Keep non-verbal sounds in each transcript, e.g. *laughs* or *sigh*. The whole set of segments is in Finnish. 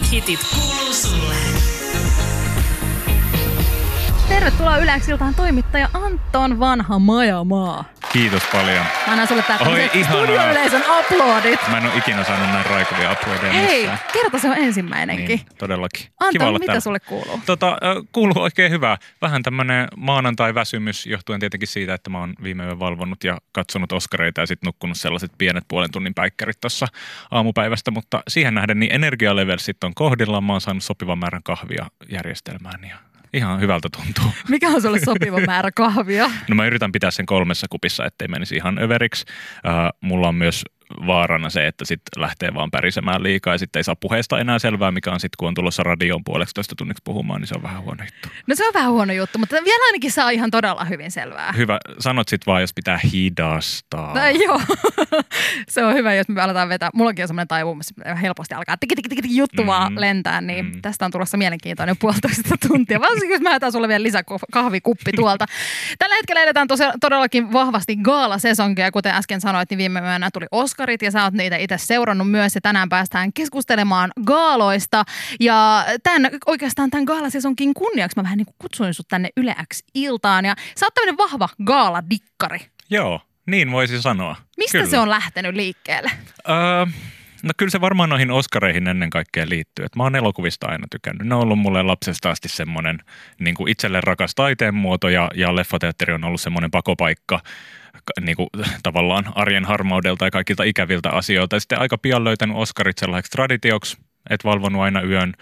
Uusimmat hitit kuuluu sulle. Tervetuloa Yleäksiltaan toimittaja Anton Vanha Majamaa. Kiitos paljon. Mä annan sulle studioyleisön aplodit. Mä en ole ikinä saanut näin raikuvia aplodeja Hei, missään. kerta se on ensimmäinenkin. Niin, todellakin. Kiva Anton, olla mitä täällä. sulle kuuluu? Tota, kuuluu oikein hyvää. Vähän tämmönen maanantai-väsymys johtuen tietenkin siitä, että mä oon viime yön valvonnut ja katsonut Oskareita ja sitten nukkunut sellaiset pienet puolen tunnin päikkärit tuossa aamupäivästä, mutta siihen nähden niin energialevelsit on kohdillaan. Mä oon saanut sopivan määrän kahvia järjestelmään ja ihan hyvältä tuntuu. Mikä on sulle sopiva *laughs* määrä kahvia? No mä yritän pitää sen kolmessa kupissa, ettei menisi ihan överiksi. Äh, mulla on myös vaarana se, että sit lähtee vaan pärisemään liikaa ja sitten ei saa puheesta enää selvää, mikä on sitten, kun on tulossa radioon puoleksi tunniksi puhumaan, niin se on vähän huono juttu. No se on vähän huono juttu, mutta vielä ainakin saa ihan todella hyvin selvää. Hyvä, sanot sit vaan, jos pitää hidastaa. Tai joo, *laughs* se on hyvä, jos me aletaan vetää. Mullakin on semmoinen taipumus, helposti alkaa tiki, tiki, tiki, tiki, juttu vaan Mm. lentää, niin Mm. tästä on tulossa mielenkiintoinen *laughs* puolitoista tuntia. Varsinkin, jos mä jätän sulle vielä lisäkahvikuppi tuolta. Tällä hetkellä edetään tosi, todellakin vahvasti gaalasesonkia, kuten äsken sanoit, niin viime yönä tuli Oscarit ja sä oot niitä itse seurannut myös ja tänään päästään keskustelemaan gaaloista. Ja tämän, oikeastaan tämän gaalasesonkin kunniaksi mä vähän niin kuin kutsuin sut tänne Yle X-iltaan ja sä oot tämmöinen vahva gaaladikkari. Joo, niin voisi sanoa. Mistä Kyllä. se on lähtenyt liikkeelle? Öö, no kyllä se varmaan noihin Oskareihin ennen kaikkea liittyy. Et mä oon elokuvista aina tykännyt. Ne on ollut mulle lapsesta asti semmoinen niin kuin itselle rakas taiteen muoto ja, ja leffateatteri on ollut semmoinen pakopaikka ka- niin kuin, tavallaan arjen harmaudelta ja kaikilta ikäviltä asioilta. Ja sitten aika pian löytänyt Oskarit sellaiseksi traditioksi, että valvonut aina yön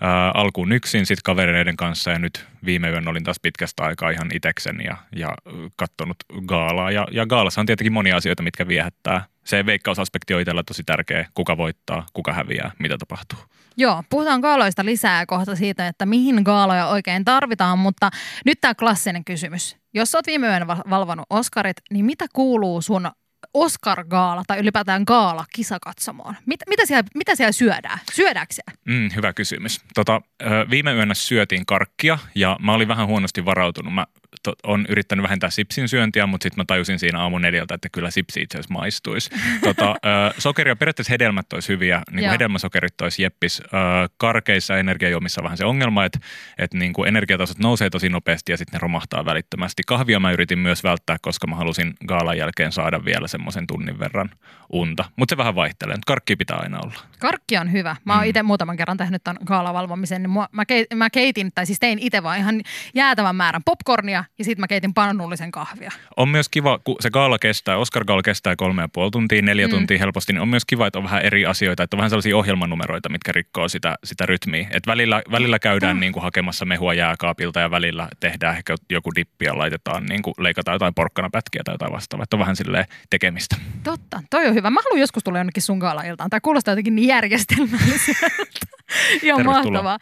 ää, alkuun yksin, sitten kavereiden kanssa ja nyt viime yön olin taas pitkästä aikaa ihan iteksen ja, ja kattonut gaalaa. Ja, ja gaalassa on tietenkin monia asioita, mitkä viehättää. Se veikkausaspekti on itsellä tosi tärkeä, kuka voittaa, kuka häviää, mitä tapahtuu. Joo, puhutaan gaaloista lisää kohta siitä, että mihin gaaloja oikein tarvitaan, mutta nyt tämä klassinen kysymys. Jos oot viime yönä val- valvonut Oscarit, niin mitä kuuluu sun Oscar-gaala tai ylipäätään gaala kisakatsomoon? Mit, mitä, siellä, mitä siellä syödään? Syödäänkö siellä? Mm, hyvä kysymys. Tota, viime yönä syötiin karkkia ja mä olin vähän huonosti varautunut. Mä to, on yrittänyt vähentää sipsin syöntiä, mutta sitten mä tajusin siinä aamu neljältä, että kyllä sipsi itse asiassa maistuisi. *laughs* Tota, ö, sokeria, periaatteessa hedelmät olisi hyviä, niin kuin hedelmäsokerit olisi jeppis. Ö, karkeissa energiajuomissa vähän se ongelma, että, että niin kuin energiatasot nousee tosi nopeasti ja sitten ne romahtaa välittömästi. Kahvia mä yritin myös välttää, koska mä halusin gaalan jälkeen saada vielä semmoisen tunnin verran unta. Mutta se vähän vaihtelee. Mut Karkki pitää aina olla. Karkki on hyvä. Mä oon Mm. itse muutaman kerran tehnyt ton gaalavalvomisen, niin mua, mä, mä keitin, tai siis tein itse vaan ihan jäätävän määrän popcornia ja sitten mä keitin pannullisen kahvia. On myös kiva, kun se gaala kestää, Oscar Gaala kestää kolme ja puoli tuntia, neljä Mm. tuntia helposti, niin on myös kiva, että on vähän eri asioita, että on vähän sellaisia ohjelmanumeroita, mitkä rikkoo sitä, sitä rytmiä. Et välillä, välillä käydään Mm. niin kuin hakemassa mehua jääkaapilta ja välillä tehdään ehkä joku dippi ja laitetaan, niin kuin leikataan jotain porkkanapätkiä tai jotain vastaavaa. Että on vähän silleen tekemistä. Totta, toi on hyvä. Mä haluan joskus tulla jonnekin sun gaala-iltaan. Tämä kuulostaa jotenkin niin järjestelmälliseltä. *laughs* Ihan Tervetuloa. mahtavaa.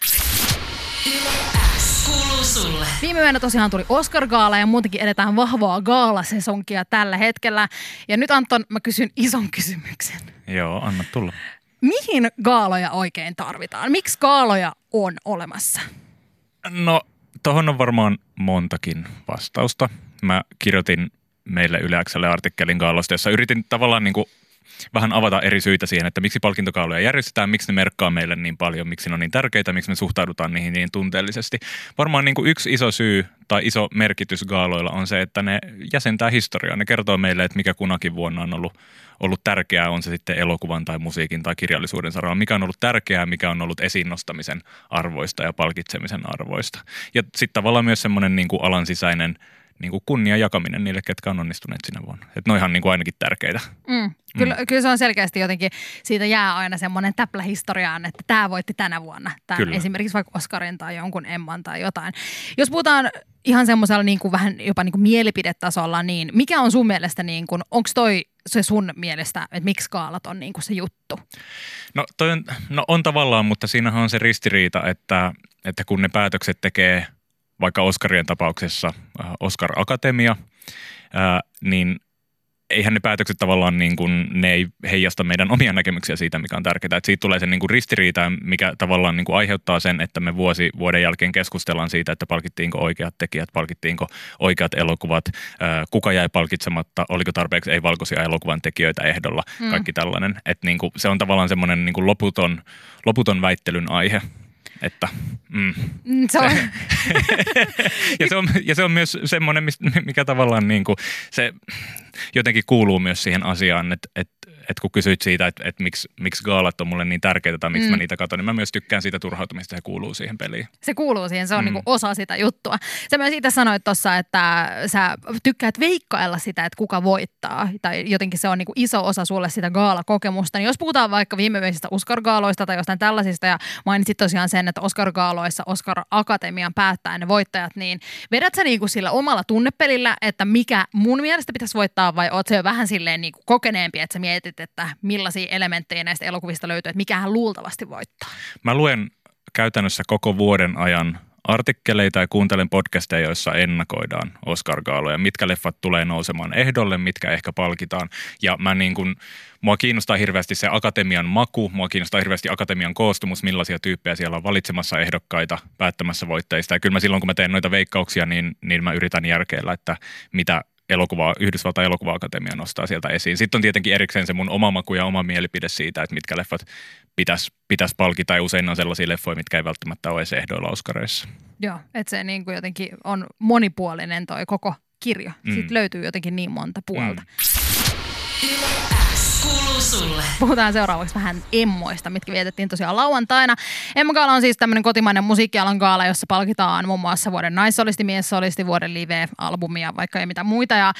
Kuuluu sulle. Viime yönä tosiaan tuli Oscar-gaala ja muutenkin edetään vahvaa gaalasesonkia tällä hetkellä. Ja nyt Anton, mä kysyn ison kysymyksen. Joo, anna tulla. Mihin gaaloja oikein tarvitaan? Miksi gaaloja on olemassa? No, tohon on varmaan montakin vastausta. Mä kirjoitin meille Yleäkselle artikkelin Gaalosta, jossa yritin tavallaan niin kuin vähän avata eri syitä siihen, että miksi palkintokaaloja järjestetään, miksi ne merkkaa meille niin paljon, miksi ne on niin tärkeitä, miksi me suhtaudutaan niihin niin tunteellisesti. Varmaan niin kuin yksi iso syy tai iso merkitys gaaloilla on se, että ne jäsentää historiaa. Ne kertoo meille, että mikä kunakin vuonna on ollut, ollut tärkeää, on se sitten elokuvan tai musiikin tai kirjallisuuden saralla, mikä on ollut tärkeää, mikä on ollut esiin nostamisen arvoista ja palkitsemisen arvoista. Ja sitten tavallaan myös semmoinen niin alan sisäinen niin kuin kunnian jakaminen niille, ketkä on onnistuneet sinä vuonna. Että ne on ihan niin kuin ainakin tärkeitä. Mm. Kyllä, mm. kyllä se on selkeästi jotenkin, siitä jää aina semmoinen täplä historiaan, että tämä voitti tänä vuonna. Tämän Kyllä. esimerkiksi vaikka Oscarin tai jonkun Emman tai jotain. Jos puhutaan ihan semmoisella niin kuin vähän jopa niin kuin mielipidetasolla, niin mikä on sun mielestä, niin kuin, onko toi se sun mielestä, että miksi kaalat on niin kuin se juttu? No, toi on, no on tavallaan, mutta siinähän on se ristiriita, että, että kun ne päätökset tekee vaikka Oscarien tapauksessa äh, Oscar Akatemia, ää, niin eihän ne päätökset tavallaan niin kuin, ne ei heijasta meidän omia näkemyksiä siitä, mikä on tärkeää. Että siitä tulee se niin kuin ristiriita, mikä tavallaan niin kuin aiheuttaa sen, että me vuosi vuoden jälkeen keskustellaan siitä, että palkittiinko oikeat tekijät, palkittiinko oikeat elokuvat, kuka jäi palkitsematta, oliko tarpeeksi ei-valkoisia elokuvan tekijöitä ehdolla, mm. kaikki tällainen. Että niin kuin, se on tavallaan semmoinen niin kuin loputon, loputon väittelyn aihe. Että, mm. Mm, Se on, *laughs* ja, se on, ja se on myös semmoinen, mikä tavallaan niin kuin, se jotenkin kuuluu myös siihen asiaan, että, että että kun kysyit siitä, että, että miksi, miksi gaalat on mulle niin tärkeitä tai miksi mm. mä niitä katson, niin mä myös tykkään siitä turhautumista, se kuuluu siihen peliin. Se kuuluu siihen, se on mm. niin osa sitä juttua. Sä myös itse sanoit tuossa, että sä tykkäät veikkailla sitä, että kuka voittaa. Tai jotenkin se on niin iso osa sulle sitä gaala-kokemusta. Niin jos puhutaan vaikka viimeisistä Oscar-gaaloista tai jostain tällaisista, ja mainitsit tosiaan sen, että Oscar-gaaloissa Oscar-akatemian päättää ne voittajat, niin vedät sä niin kuin sillä omalla tunnepelillä, että mikä mun mielestä pitäisi voittaa, vai oot se jo vähän silleen niin kuin kokeneempi, että sä mietit, että millaisia elementtejä näistä elokuvista löytyy, että mikähän luultavasti voittaa? Mä luen käytännössä koko vuoden ajan artikkeleita ja kuuntelen podcasteja, joissa ennakoidaan Oscar-gaaloja, mitkä leffat tulee nousemaan ehdolle, mitkä ehkä palkitaan. Ja mä niin kuin, mua kiinnostaa hirveästi se akatemian maku, mua kiinnostaa hirveästi akatemian koostumus, millaisia tyyppejä siellä on valitsemassa ehdokkaita, päättämässä voittajista. Ja kyllä mä silloin, kun mä teen noita veikkauksia, niin, niin mä yritän järkeillä, että mitä elokuva, Yhdysvaltain elokuva-akatemia nostaa sieltä esiin. Sitten on tietenkin erikseen se mun oma maku ja oma mielipide siitä, että mitkä leffat pitäisi pitäisi palkita ja usein on sellaisia leffoja, mitkä ei välttämättä ole edes ehdoilla Oscareissa. Joo, että se niin kuin jotenkin on monipuolinen toi koko kirja. Mm. Sitten löytyy jotenkin niin monta puolta. Mm sulle. Puhutaan seuraavaksi vähän emmoista, mitkä vietettiin tosiaan lauantaina. Emma Gaala on siis tämmöinen kotimainen musiikkialan gaala, jossa palkitaan muun muassa vuoden naissolisti, miessolisti, vuoden live-albumia, vaikka ei mitään muita. Ja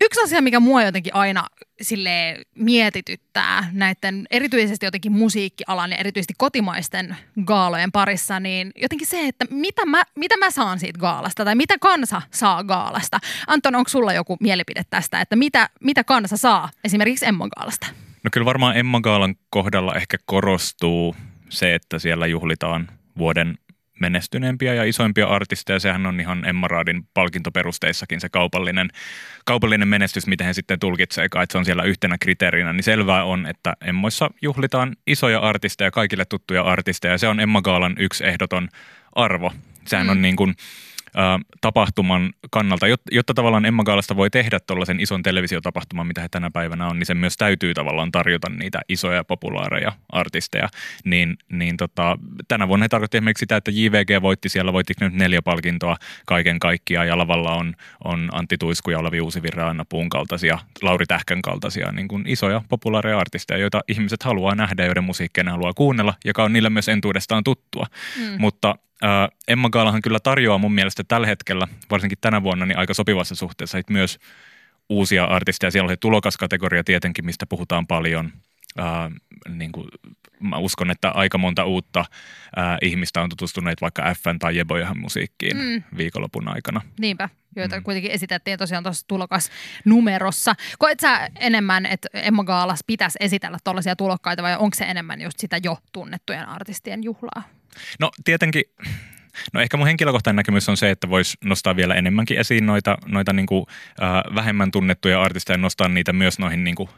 Yksi asia, mikä mua jotenkin aina sille mietityttää näiden erityisesti jotenkin musiikkialan ja erityisesti kotimaisten gaalojen parissa, niin jotenkin se, että mitä mä, mitä mä saan siitä gaalasta tai mitä kansa saa gaalasta. Anton, onko sulla joku mielipide tästä, että mitä, mitä kansa saa esimerkiksi Emma gaalasta? No kyllä varmaan Emma Gaalan kohdalla ehkä korostuu se, että siellä juhlitaan vuoden menestyneempiä ja isoimpia artisteja. Sehän on ihan Emma Raadin palkintoperusteissakin se kaupallinen, kaupallinen menestys, miten he sitten tulkitsee, että se on siellä yhtenä kriteerinä. Niin selvää on, että Emmoissa juhlitaan isoja artisteja, kaikille tuttuja artisteja. Se on Emma Gaalan yksi ehdoton arvo. Sehän mm. on niin kuin, tapahtuman kannalta, jotta, jotta tavallaan Emma Gaalasta voi tehdä tuollaisen ison televisiotapahtuman, mitä he tänä päivänä on, niin sen myös täytyy tavallaan tarjota niitä isoja populaareja artisteja. Niin, niin tota, tänä vuonna he tarkoitti esimerkiksi sitä, että JVG voitti siellä, voitti nyt neljä palkintoa kaiken kaikkiaan ja lavalla on, on Antti Tuisku ja Olavi Uusivirra, Anna Puun kaltaisia, Lauri Tähkän kaltaisia niin kuin isoja populaareja artisteja, joita ihmiset haluaa nähdä, joiden musiikkia ne haluaa kuunnella, joka on niille myös entuudestaan tuttua. Mm. Mutta Emma Gaalahan kyllä tarjoaa mun mielestä tällä hetkellä, varsinkin tänä vuonna, niin aika sopivassa suhteessa myös uusia artisteja. Siellä on se tulokaskategoria tietenkin, mistä puhutaan paljon. Äh, niin kuin, mä uskon, että aika monta uutta äh, ihmistä on tutustuneet vaikka FN tai Jebojahan musiikkiin mm. viikonlopun aikana. Niinpä, joita mm. kuitenkin esitettiin tosiaan tuossa tulokasnumerossa. Koet sä enemmän, että Emma Gaalas pitäisi esitellä tuollaisia tulokkaita vai onko se enemmän just sitä jo tunnettujen artistien juhlaa? No tietenkin, no ehkä mun henkilökohtainen näkemys on se, että voisi nostaa vielä enemmänkin esiin noita, noita niin kuin, äh, vähemmän tunnettuja artisteja, nostaa niitä myös noihin niin kuin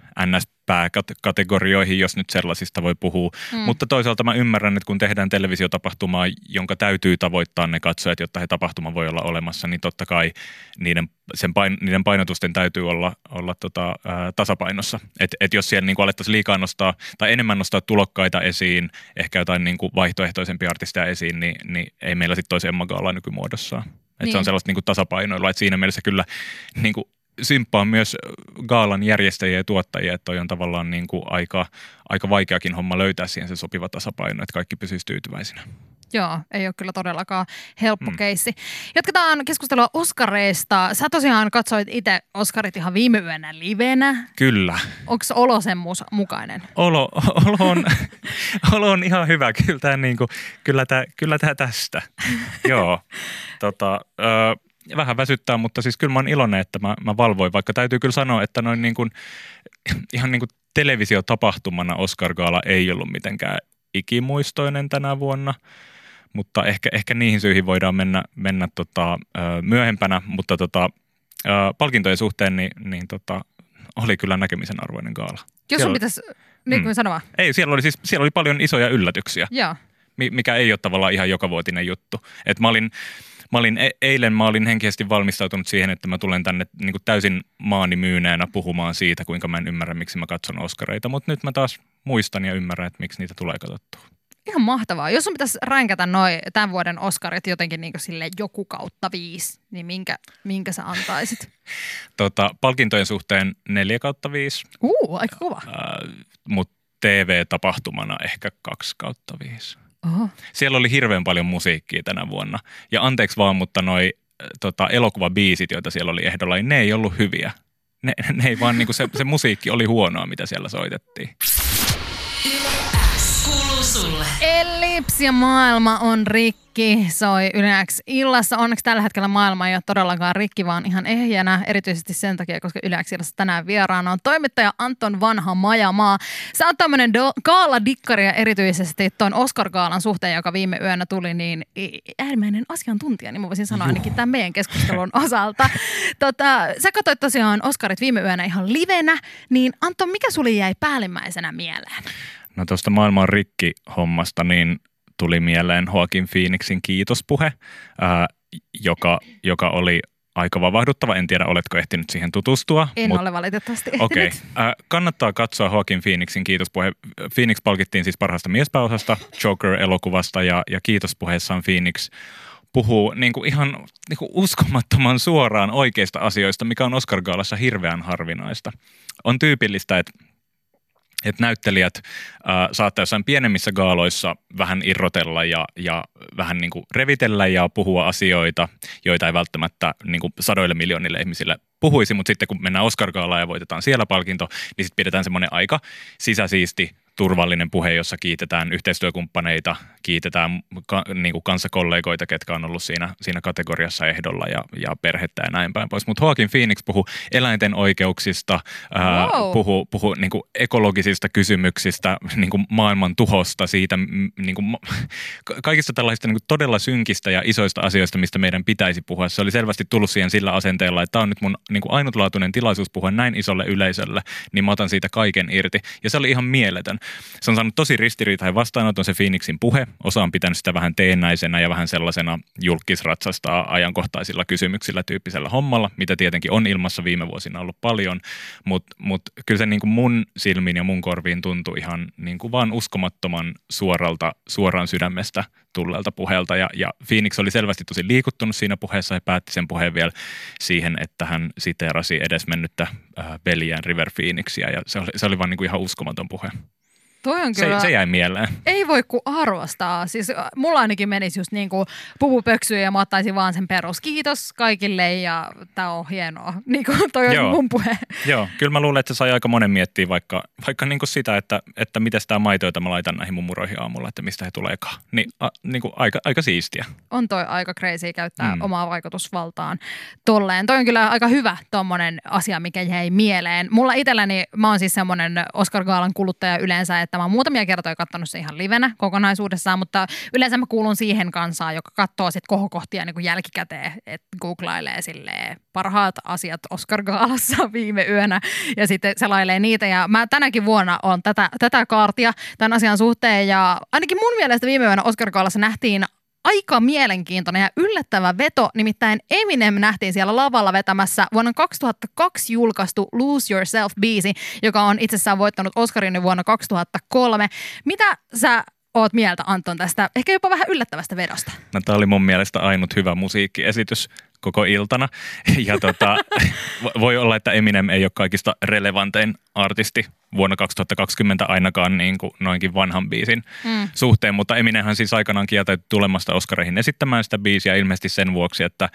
NS-pääkategorioihin, jos nyt sellaisista voi puhua. Mm. Mutta toisaalta mä ymmärrän, että kun tehdään televisiotapahtumaa, jonka täytyy tavoittaa ne katsojat, jotta he tapahtuma voi olla olemassa, niin totta kai niiden, sen pain, niiden painotusten täytyy olla, olla tota, ää, tasapainossa. Et, et jos siellä niin alettaisiin liikaa nostaa tai enemmän nostaa tulokkaita esiin, ehkä jotain niin kuin vaihtoehtoisempia artisteja esiin, niin, niin ei meillä sitten toisi Emma Gaala nykymuodossaan. Et niin. Se on niin. sellaista niin kuin tasapainoilua, että siinä mielessä kyllä niin kuin symppaan myös gaalan järjestäjiä ja tuottajia, että toi on tavallaan niin kuin aika, aika vaikeakin homma löytää siihen se sopiva tasapaino, että kaikki pysyisi tyytyväisinä. Joo, ei ole kyllä todellakaan helppo mm. keissi. Jatketaan keskustelua Oskareista. Sä tosiaan katsoit itse Oskarit ihan viime yönä livenä. Kyllä. Onko olo sen mukainen? Olo, *laughs* olo, on, olo on ihan hyvä. Kyllä tämä, niinku, kyllä tämä, kyllä tämä tästä. *laughs* Joo. Tota, ö, vähän väsyttää, mutta siis kyllä mä oon iloinen, että mä, mä valvoin, vaikka täytyy kyllä sanoa, että noin niin kuin, *clears throat* ihan niin kuin televisiotapahtumana Oscar Gaala ei ollut mitenkään ikimuistoinen tänä vuonna, mutta ehkä, ehkä niihin syihin voidaan mennä, mennä tota, myöhempänä, mutta tota, palkintojen suhteen niin, niin tota, oli kyllä näkemisen arvoinen gaala. Jos sun pitäisi, niin kuin Mm. sanoa. Ei, siellä oli, siis, siellä oli paljon isoja yllätyksiä, Joo. mi- mikä ei ole tavallaan ihan jokavuotinen juttu. Et mä olin, mä olin e- eilen mä olin henkisesti valmistautunut siihen, että mä tulen tänne niin kuin täysin maani myyneenä puhumaan siitä, kuinka mä en ymmärrä, miksi mä katson Oscareita. Mutta nyt mä taas muistan ja ymmärrän, että miksi niitä tulee katsottua. Ihan mahtavaa. Jos sun pitäisi ränkätä noin tämän vuoden Oscarit jotenkin niin sille joku kautta viisi, niin minkä, minkä sä antaisit? *laughs* Tota, palkintojen suhteen 4 kautta 5, Uu, aika kova. mutta TV-tapahtumana ehkä 2 kautta 5. Oho. Siellä oli hirveän paljon musiikkia tänä vuonna. Ja anteeksi vaan, mutta noi äh, tota, elokuvabiisit, joita siellä oli ehdolla, niin ne ei ollut hyviä. Ne, ne ei vaan, niinku se, se musiikki oli huonoa, mitä siellä soitettiin. Yle X kuuluu sulle. Ellips ja maailma on rikki, soi Yle X illassa. Onneksi tällä hetkellä maailma ei ole todellakaan rikki, vaan ihan ehjänä. Erityisesti sen takia, koska Yle X illassa tänään vieraana on toimittaja Anton Vanha Majamaa. Sä oot tämmönen do- gaaladikkari ja erityisesti tuon Oscar-gaalan suhteen, joka viime yönä tuli, niin äärimmäinen asiantuntija, niin mä voisin sanoa ainakin tämän meidän keskustelun *laughs* osalta. Tota, sä katsoit tosiaan Oscarit viime yönä ihan livenä, niin Anton, mikä sulle jäi päällimmäisenä mieleen? No tuosta maailman rikki-hommasta niin tuli mieleen Joaquin Phoenixin kiitospuhe, ää, joka, joka oli aika vavahduttava. En tiedä, oletko ehtinyt siihen tutustua. En mut- ole valitettavasti Okei. Okay. Äh, kannattaa katsoa Joaquin Phoenixin kiitospuhe. Phoenix palkittiin siis parhaasta miespääosasta Joker-elokuvasta ja, ja kiitospuheessaan Phoenix puhuu niin kuin ihan niin kuin uskomattoman suoraan oikeista asioista, mikä on Oscar-gaalassa hirveän harvinaista. On tyypillistä, että että näyttelijät äh, saattaa jossain pienemmissä gaaloissa vähän irrotella ja, ja vähän niin kuin revitellä ja puhua asioita, joita ei välttämättä niin kuin sadoille miljoonille ihmisille puhuisi, mutta sitten kun mennään Oscar-gaalaan ja voitetaan siellä palkinto, niin sitten pidetään semmoinen aika sisäsiisti, turvallinen puhe, jossa kiitetään yhteistyökumppaneita, kiitetään ka, niin kuin kanssakollegoita, ketkä on ollut siinä, siinä kategoriassa ehdolla ja, ja perhettä ja näin päin pois. Mutta Joaquin Phoenix puhuu eläinten oikeuksista, ää, Wow. puhuu, puhuu niin kuin ekologisista kysymyksistä, niin kuin maailman tuhosta, siitä niin kuin, kaikista tällaisista niin kuin todella synkistä ja isoista asioista, mistä meidän pitäisi puhua. Se oli selvästi tullut siihen sillä asenteella, että tämä on nyt mun niin kuin ainutlaatuinen tilaisuus puhua näin isolle yleisölle, niin mä otan siitä kaiken irti. Ja se oli ihan mieletön. Se on saanut tosi ristiriitainen vastaanoton se Phoenixin puhe. Osa on pitänyt sitä vähän teennäisenä ja vähän sellaisena julkisratsastaa ajankohtaisilla kysymyksillä tyyppisellä hommalla, mitä tietenkin on ilmassa viime vuosina ollut paljon. Mutta mut kyllä se niin kuin mun silmiin ja mun korviin tuntui ihan niin kuin vaan uskomattoman suoralta, suoraan sydämestä tulleelta puheelta. Ja, ja Phoenix oli selvästi tosi liikuttunut siinä puheessa ja päätti sen puheen vielä siihen, että hän siteerasi edesmennyttä äh, veljään River Phoenixia. Ja se oli, se oli vaan niin kuin ihan uskomaton puhe. Toi on Se, kyllä, se jäi mieleen. ei voi kuin arvostaa. Siis äh, mulla ainakin menisi just niin kuin puvupöksyä ja mä ottaisin vaan sen perus. Kiitos kaikille ja tää on hienoa. *laughs* Niin kuin toi on Joo. mun puhe. Joo, kyllä mä luulen, että se sai aika monen miettiä vaikka, vaikka niin kuin sitä, että, että miten tämä maito, jota mä laitan näihin mummuroihin aamulla, että mistä he tuleekaan. Niin, a, niin kuin aika, aika siistiä. On toi aika crazy käyttää Mm. omaa vaikutusvaltaan tolleen. Toi on kyllä aika hyvä tommonen asia, mikä jäi mieleen. Mulla itselläni, mä oon siis semmonen Oscar Gaalan kuluttaja yleensä, että mä oon muutamia kertoja katsonut se ihan livenä kokonaisuudessaan, mutta yleensä mä kuulun siihen kansaan, joka katsoo sit kohokohtia niin kuin jälkikäteen, että googlailee silleen parhaat asiat Oscar Gaalassa *laughs* viime yönä ja sitten selailee niitä. Ja mä tänäkin vuonna on tätä, tätä kaartia tämän asian suhteen ja ainakin mun mielestä viime yönä Oscar Gaalassa nähtiin aika mielenkiintoinen ja yllättävä veto. Nimittäin Eminem nähtiin siellä lavalla vetämässä vuonna 2002 julkaistu Lose Yourself-biisi, joka on itsessään voittanut Oscarin vuonna 2003. Mitä sä oot mieltä Anton tästä ehkä jopa vähän yllättävästä vedosta? No, tämä oli mun mielestä ainut hyvä musiikkiesitys koko iltana. *laughs* Ja tota, vo- voi olla, että Eminem ei ole kaikista relevantein artisti vuonna 2020 ainakaan niin kuin noinkin vanhan biisin Mm. suhteen, mutta Eminemhän siis aikanaan kieltäytyi tulemasta Oscareihin esittämään sitä biisiä ilmeisesti sen vuoksi, että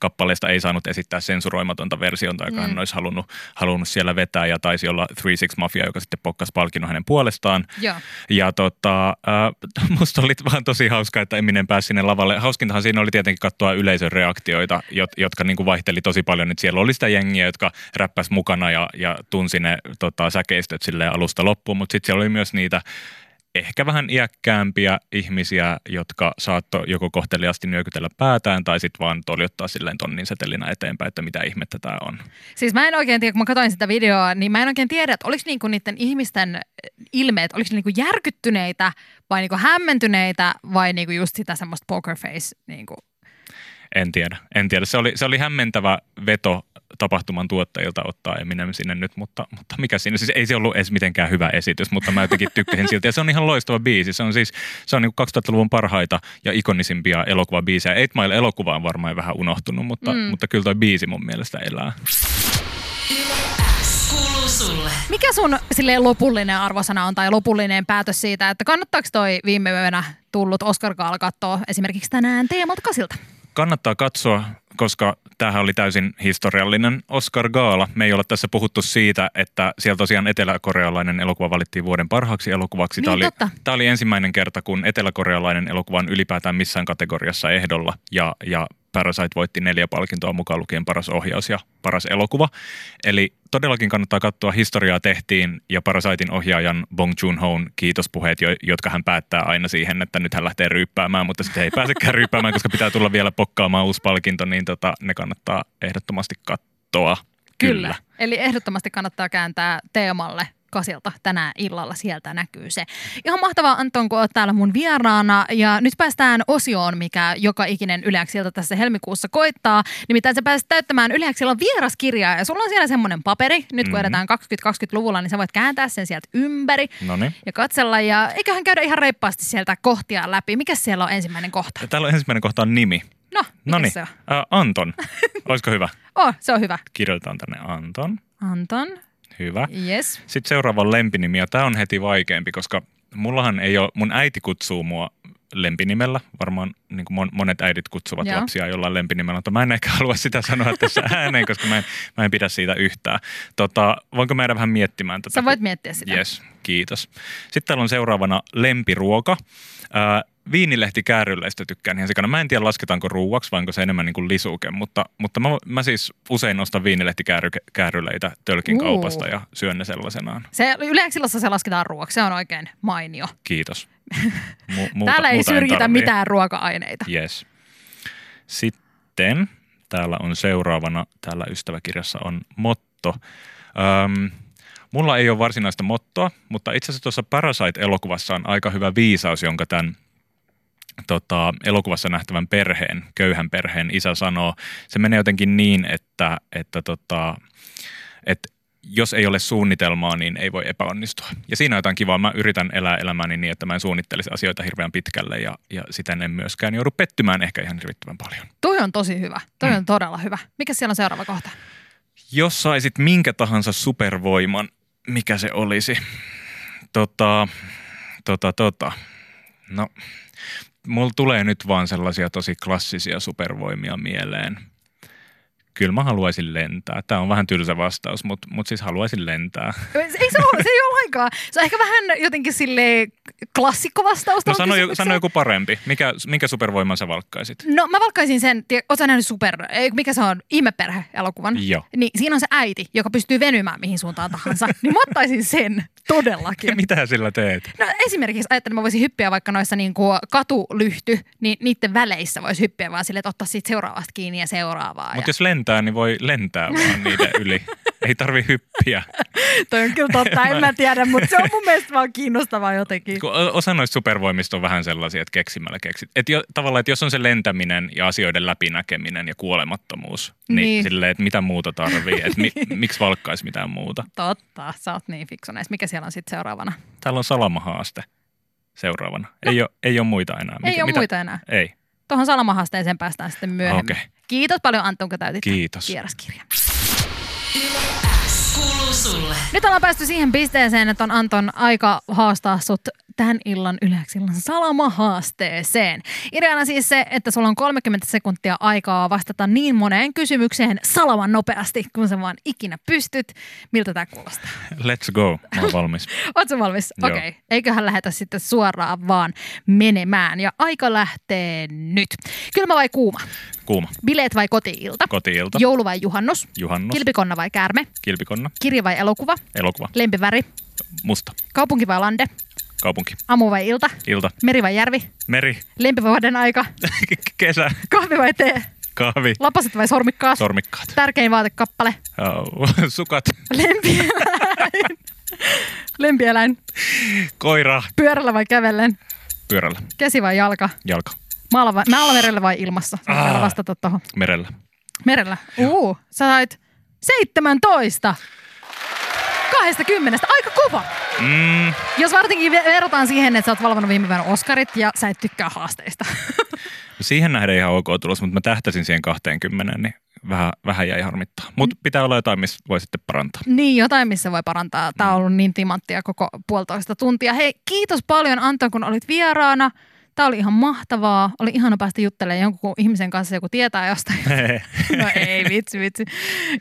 kappaleesta ei saanut esittää sensuroimatonta versiota, joka Mm. hän olisi halunnut, halunnut siellä vetää ja taisi olla 36 Mafia, joka sitten pokkasi palkinnon hänen puolestaan. Joo. Ja tota, äh, *laughs* musta oli vaan tosi hauska, että Eminem pääsi sinne lavalle. Hauskintahan siinä oli tietenkin katsoa yleisön reaktioita, jotka niin kuin vaihteli tosi paljon. Että siellä oli sitä jengiä, jotka räppäs mukana ja, ja tunsi ne tota, säkeistöt silleen alusta loppuun, mutta sitten siellä oli myös niitä ehkä vähän iäkkäämpiä ihmisiä, jotka saatto joko kohteliasti nyökytellä päätään tai sitten vaan toljottaa silleen tonnin setelinä eteenpäin, että mitä ihmettä tämä on. Siis mä en oikein tiedä, kun mä katsoin sitä videoa, niin mä en oikein tiedä, että oliko niinku niiden ihmisten ilmeet, oliko niinku järkyttyneitä vai niinku hämmentyneitä vai niinku just sitä semmoista poker face niinku En tiedä, en tiedä. Se oli, se oli hämmentävä veto tapahtuman tuottajilta ottaa Eminem sinne nyt, mutta, mutta mikä siinä, siis ei se ollut edes mitenkään hyvä esitys, mutta mä jotenkin tykkäsin silti. Ja se on ihan loistava biisi. Se on siis, se on niin 2000-luvun parhaita ja ikonisimpia elokuvabiisejä. Eight Mile elokuva on varmaan vähän unohtunut, mutta, mm. mutta kyllä toi biisi mun mielestä elää. Mikä sun silleen lopullinen arvosana on tai lopullinen päätös siitä, että kannattaako toi viime yönä tullut Oscar Gaala katsoa esimerkiksi tänään Teemalta Kasilta? Kannattaa katsoa, koska tämähän oli täysin historiallinen Oscar Gaala. Me ei ole tässä puhuttu siitä, että siellä tosiaan eteläkorealainen elokuva valittiin vuoden parhaaksi elokuvaksi. Tämä, Niin, oli, totta. tämä oli ensimmäinen kerta, kun eteläkorealainen elokuva on ylipäätään missään kategoriassa ehdolla ja, ja Parasite voitti neljä palkintoa mukaan lukien paras ohjaus ja paras elokuva. Eli todellakin kannattaa katsoa, historiaa tehtiin ja Parasitein ohjaajan Bong Joon-hoon kiitospuheet, jo- jotka hän päättää aina siihen, että nyt hän lähtee ryyppäämään, mutta sitten ei pääsekään ryyppäämään, koska pitää tulla vielä pokkaamaan uusi palkinto, niin tota, ne kannattaa ehdottomasti katsoa. Kyllä. Eli ehdottomasti kannattaa kääntää teemalle kasilta tänään illalla, sieltä näkyy se. Ihan mahtavaa Anton, kun olet täällä mun vieraana ja nyt päästään osioon, mikä joka ikinen Yleäksiltä tässä helmikuussa koittaa. Nimittäin sä pääset täyttämään Yleäksillä vieraskirjaa ja sulla on siellä semmoinen paperi, nyt kun Mhm. edetään 2020-luvulla, niin sä voit kääntää sen sieltä ympäri No niin. ja katsella ja eiköhän käydä ihan reippaasti sieltä kohtia läpi. Mikä siellä on ensimmäinen kohta? Täällä on ensimmäinen kohta on nimi. No, mikä No niin, se on? Anton. Olisiko hyvä? *laughs* Oh, se on hyvä. Kirjoitetaan tänne Anton. Anton, Hyvä. yes. Sitten seuraava lempinimi, ja tämä on heti vaikeampi, koska mullahan ei ole, mun äiti kutsuu mua lempinimellä. Varmaan niin kuin monet äidit kutsuvat Joo. Lapsia jollain lempinimellä, mutta mä en ehkä halua sitä sanoa tässä *laughs* ääneen, koska mä en, mä en pidä siitä yhtään. Tota, voinko mä jäädä vähän miettimään tätä? Sä voit miettiä sitä. Yes, kiitos. Sitten täällä on seuraavana lempiruoka. Ää, viinilehti käärylleistä tykkään ihan sikana. Mä en tiedä lasketaanko ruuaksi vai onko se enemmän niin kuin lisuke, mutta, mutta mä, mä siis usein ostan viinilehtikäärryleitä tölkin Uu. kaupasta ja syön ne sellaisenaan. Se Yleäksilassa se lasketaan ruoaksi, se on oikein mainio. Kiitos. *laughs* Mu- muuta, Täällä ei syrjitä mitään ruoka-aineita. Yes. Sitten täällä on seuraavana, täällä ystäväkirjassa on motto. Öm, mulla ei ole varsinaista mottoa, mutta itse asiassa tuossa Parasite-elokuvassa on aika hyvä viisaus, jonka tämän tota, elokuvassa nähtävän perheen, köyhän perheen isä sanoo. Se menee jotenkin niin, että, että, tota, että jos ei ole suunnitelmaa, niin ei voi epäonnistua. Ja siinä on jotain kivaa. Mä yritän elää elämääni niin, että mä en suunnittelisi asioita hirveän pitkälle ja, ja siten en myöskään joudu pettymään ehkä ihan hirvittävän paljon. Toi on tosi hyvä. Toi Mm. on todella hyvä. Mikä siellä on seuraava kohta? Jos saisit minkä tahansa supervoiman, mikä se olisi? Tota, tota, tota. No, mulla tulee nyt vaan sellaisia tosi klassisia supervoimia mieleen. Kyllä mä haluaisin lentää. Tämä on vähän tylsä vastaus, mutta mut siis haluaisin lentää. Ei se, ole, se ei ole lainkaan. Se on ehkä vähän jotenkin sille klassikkovastaus No tuohon sano, jo- sano joku parempi. Mikä, minkä supervoiman sä valkkaisit? No mä valkkaisin sen, tie- oot sä nähnyt super, mikä se on, ihmeperhe-elokuvan? Joo. Niin siinä on se äiti, joka pystyy venymään mihin suuntaan tahansa. *laughs* niin mä ottaisin sen todellakin. *laughs* Mitä sillä teet? No esimerkiksi ajattelin, että mä voisin hyppiä vaikka noissa niin kuin katulyhty, niin niiden väleissä voisi hyppiä vaan silleen, että ottaa siitä seuraavasta kiinni ja seuraavaa. Mutta ja... jos lentää, niin voi lentää vaan niiden yli. *laughs* Ei tarvi hyppiä. Toi on kyllä totta, en mä tiedä, mutta se on mun mielestä vaan kiinnostavaa jotenkin. Kun osa noista supervoimista on vähän sellaisia, että keksimällä keksit. Et jo, tavallaan, että jos on se lentäminen ja asioiden läpinäkeminen ja kuolemattomuus, niin, Niin. silleen, että mitä muuta tarvii, että mi, *laughs* miksi valkkaisi mitään muuta. Totta, sä oot niin fiksu näissä. Mikä siellä on sitten seuraavana? Täällä on salamahaaste seuraavana. Ei, ole, ei ole muita enää. No. Ei ole muita enää. Ei, Tuohon salamahaasteeseen päästään sitten myöhemmin. okei. Kiitos paljon Anton, kun täytit Kiitos. vieraskirjan. Sulle. Nyt ollaan päästy siihen pisteeseen, että on Anton aika haastaa sut tämän illan yleäksillan salamahaasteeseen. Ideana siis se, että sulla on 30 sekuntia aikaa vastata niin moneen kysymykseen salaman nopeasti, kun sä vaan ikinä pystyt. Miltä tämä kuulostaa? Let's go. Mä oon valmis. *laughs* Ootko valmis? Okei. Okay. Eiköhän lähetä sitten suoraan vaan menemään. Ja aika lähtee nyt. Kylmä vai kuuma? Kuuma. Bileet vai kotiilta? Kotiilta. Joulu vai juhannus? Juhannus. Kilpikonna vai käärme? Kilpikonna. Kirja vai elokuva? Elokuva. Lempiväri? Musta. Kaupunki vai lande? Kaupunki. Aamu vai ilta? Ilta. Meri vai järvi? Meri. Lempivuoden aika? *laughs* Kesä. Kahvi vai tee? Kahvi. Lapaset vai sormikkaat? Sormikkaat. Tärkein vaatekappale? Au, *laughs* Sukat. Lempieläin? Lempieläin? Koira. Pyörällä vai kävellen? Pyörällä. Käsi vai jalka? Jalka. Maalla vai, maalla merellä vai ilmassa? Ah. vastata tuohon. Merellä. Merellä. Uu, sä sait 17. 20. Aika kova. Mm, Jos varsinkin ve- verrataan siihen, että sä oot valvonut viime vuonna Oscarit ja sä et tykkää haasteista. *laughs* siihen nähden ihan ok tulos, mutta mä tähtäsin siihen 20, niin vähän, vähän jäi harmittaa. Mutta pitää olla jotain, missä voi sitten parantaa. niin, jotain, missä voi parantaa. Tämä on ollut niin timanttia koko puolitoista tuntia. Hei, kiitos paljon Anton, kun olit vieraana. Tämä oli ihan mahtavaa. Oli ihana päästä juttelemaan jonkun ihmisen kanssa, joku tietää jostain. *laughs* *laughs* No ei, vitsi, vitsi.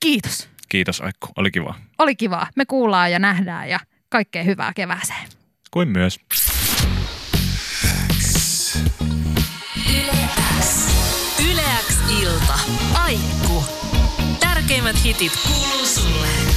Kiitos. Kiitos Aikku, oli kiva. Oli kivaa. Me kuullaan ja nähdään ja kaikkea hyvää kevääseen. Kuin myös. Yle X ilta. Aikku. Tärkeimmät hitit kuuluu sulle.